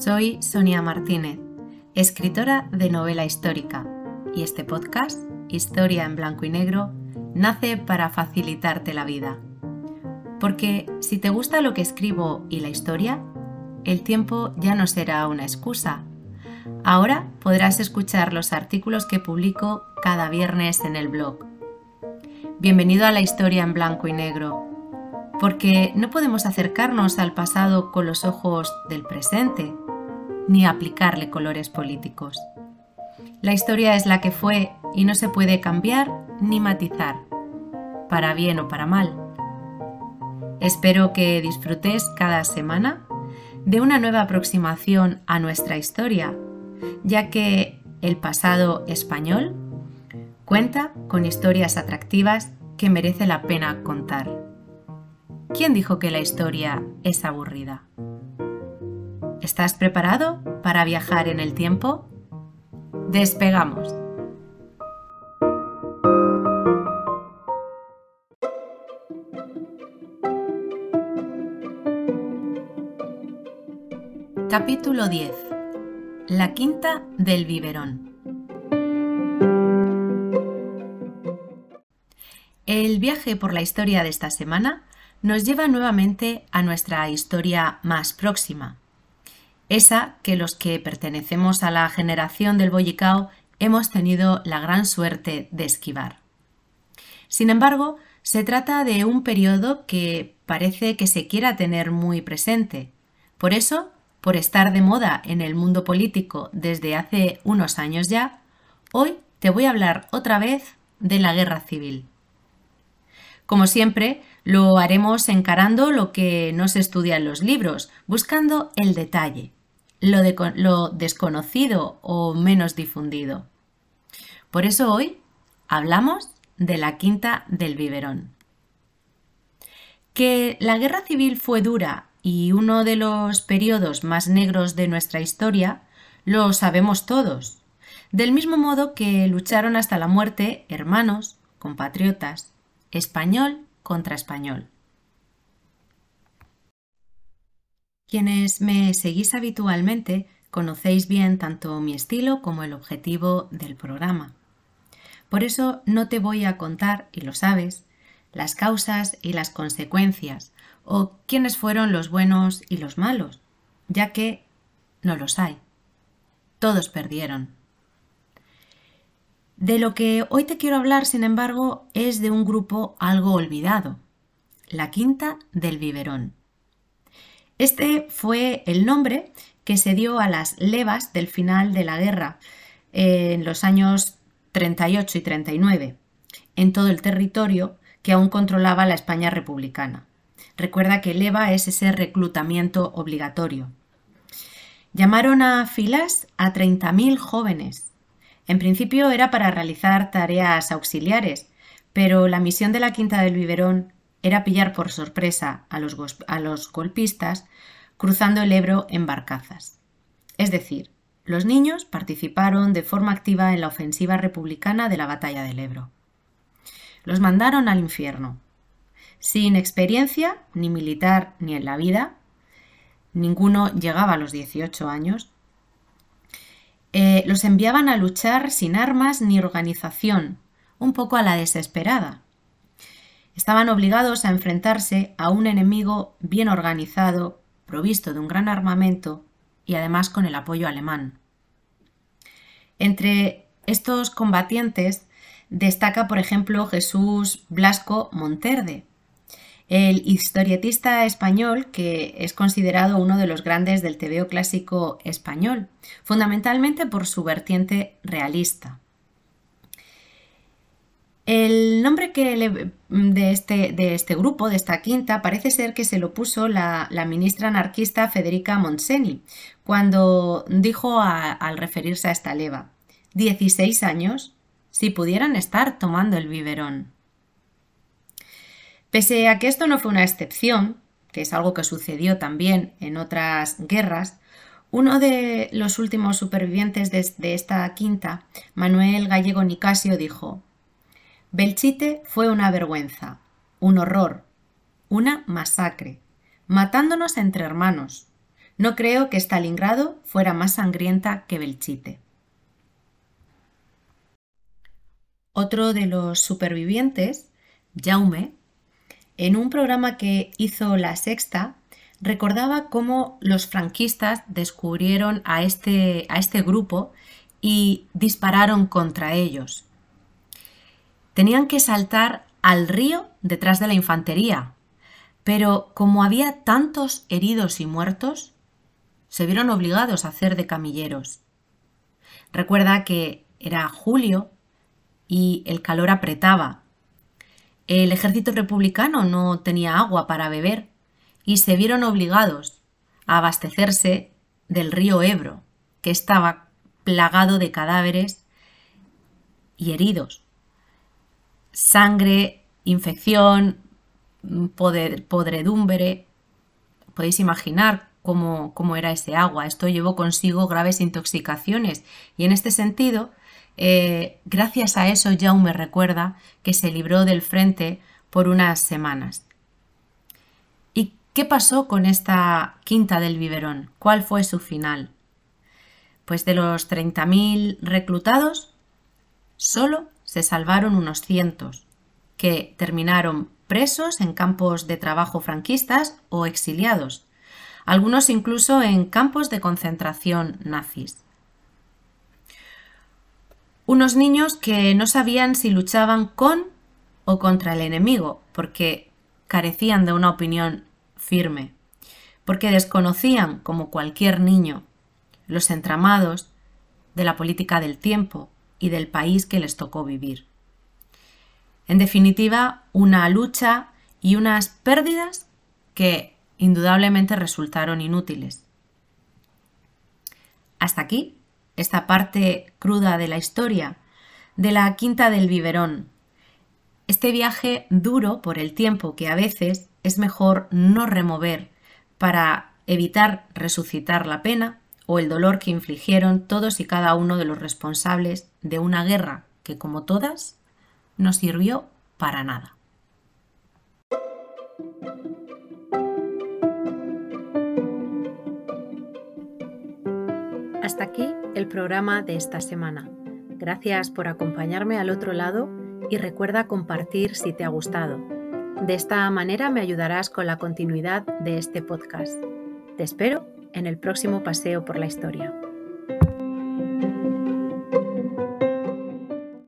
Soy Sonia Martínez, escritora de novela histórica, y este podcast, Historia en Blanco y Negro, nace para facilitarte la vida. Porque si te gusta lo que escribo y la historia, el tiempo ya no será una excusa. Ahora podrás escuchar los artículos que publico cada viernes en el blog. Bienvenido a la historia en blanco y negro, porque no podemos acercarnos al pasado con los ojos del presente, ni aplicarle colores políticos. La historia es la que fue y no se puede cambiar ni matizar, para bien o para mal. Espero que disfrutes cada semana de una nueva aproximación a nuestra historia, ya que el pasado español cuenta con historias atractivas que merece la pena contar. ¿Quién dijo que la historia es aburrida? ¿Estás preparado para viajar en el tiempo? Despegamos. Capítulo 10. La quinta del biberón. El viaje por la historia de esta semana nos lleva nuevamente a nuestra historia más próxima, esa que los que pertenecemos a la generación del Bollicao hemos tenido la gran suerte de esquivar. Sin embargo, se trata de un periodo que parece que se quiera tener muy presente. Por eso, por estar de moda en el mundo político desde hace unos años ya, hoy te voy a hablar otra vez de la guerra civil. Como siempre, lo haremos encarando lo que no se estudia en los libros, buscando el detalle, lo, desconocido o menos difundido. Por eso hoy hablamos de la quinta del biberón. Que la guerra civil fue dura y uno de los periodos más negros de nuestra historia, lo sabemos todos. Del mismo modo que lucharon hasta la muerte hermanos, compatriotas, español contra español. Quienes me seguís habitualmente conocéis bien tanto mi estilo como el objetivo del programa. Por eso no te voy a contar, y lo sabes, las causas y las consecuencias, o quiénes fueron los buenos y los malos, ya que no los hay. Todos perdieron. De lo que hoy te quiero hablar, sin embargo, es de un grupo algo olvidado, la Quinta del Biberón. Este fue el nombre que se dio a las levas del final de la guerra en los años 38 y 39, en todo el territorio que aún controlaba la España republicana. Recuerda que leva es ese reclutamiento obligatorio. Llamaron a filas a 30.000 jóvenes en principio era para realizar tareas auxiliares, pero la misión de la Quinta del Biberón era pillar por sorpresa a los, golpistas cruzando el Ebro en barcazas. Es decir, los niños participaron de forma activa en la ofensiva republicana de la batalla del Ebro. Los mandaron al infierno. Sin experiencia, ni militar ni en la vida, ninguno llegaba a los 18 años, eh, los enviaban a luchar sin armas ni organización, un poco a la desesperada. Estaban obligados a enfrentarse a un enemigo bien organizado, provisto de un gran armamento y además con el apoyo alemán. Entre estos combatientes destaca, por ejemplo, Jesús Blasco Monterde, el historietista español que es considerado uno de los grandes del tebeo clásico español, fundamentalmente por su vertiente realista. El nombre que de, este, de, este, grupo, de esta quinta, parece ser que se lo puso la, ministra anarquista Federica Monseni, cuando dijo al referirse a esta leva, 16 años, si pudieran estar tomando el biberón. Pese a que esto no fue una excepción, que es algo que sucedió también en otras guerras, uno de los últimos supervivientes de, esta quinta, Manuel Gallego Nicasio, dijo Belchite fue una vergüenza, un horror, una masacre, matándonos entre hermanos. No creo que Stalingrado fuera más sangrienta que Belchite. Otro de los supervivientes, Jaume, en un programa que hizo La Sexta, recordaba cómo los franquistas descubrieron a este, a este grupo y dispararon contra ellos. Tenían que saltar al río detrás de la infantería, pero como había tantos heridos y muertos, se vieron obligados a hacer de camilleros. Recuerda que era julio y el calor apretaba. El ejército republicano no tenía agua para beber y se vieron obligados a abastecerse del río Ebro, que estaba plagado de cadáveres y heridos. Sangre, infección, podredumbre. Podéis imaginar cómo, cómo, era ese agua. Esto llevó consigo graves intoxicaciones y en este sentido, eh, gracias a eso, me recuerda que se libró del frente por unas semanas. ¿Y qué pasó con esta quinta del biberón? ¿Cuál fue su final? Pues de los 30.000 reclutados, solo se salvaron unos cientos, que terminaron presos en campos de trabajo franquistas o exiliados, algunos incluso en campos de concentración nazis. Unos niños que no sabían si luchaban con o contra el enemigo, porque carecían de una opinión firme, porque desconocían, como cualquier niño, los entramados de la política del tiempo y del país que les tocó vivir. En definitiva, una lucha y unas pérdidas que indudablemente resultaron inútiles. Hasta aquí esta parte cruda de la historia de la Quinta del Biberón. Este viaje duro por el tiempo que a veces es mejor no remover para evitar resucitar la pena o el dolor que infligieron todos y cada uno de los responsables de una guerra que, como todas, no sirvió para nada. Hasta aquí el programa de esta semana. Gracias por acompañarme al otro lado y recuerda compartir si te ha gustado. De esta manera me ayudarás con la continuidad de este podcast. Te espero en el próximo paseo por la historia.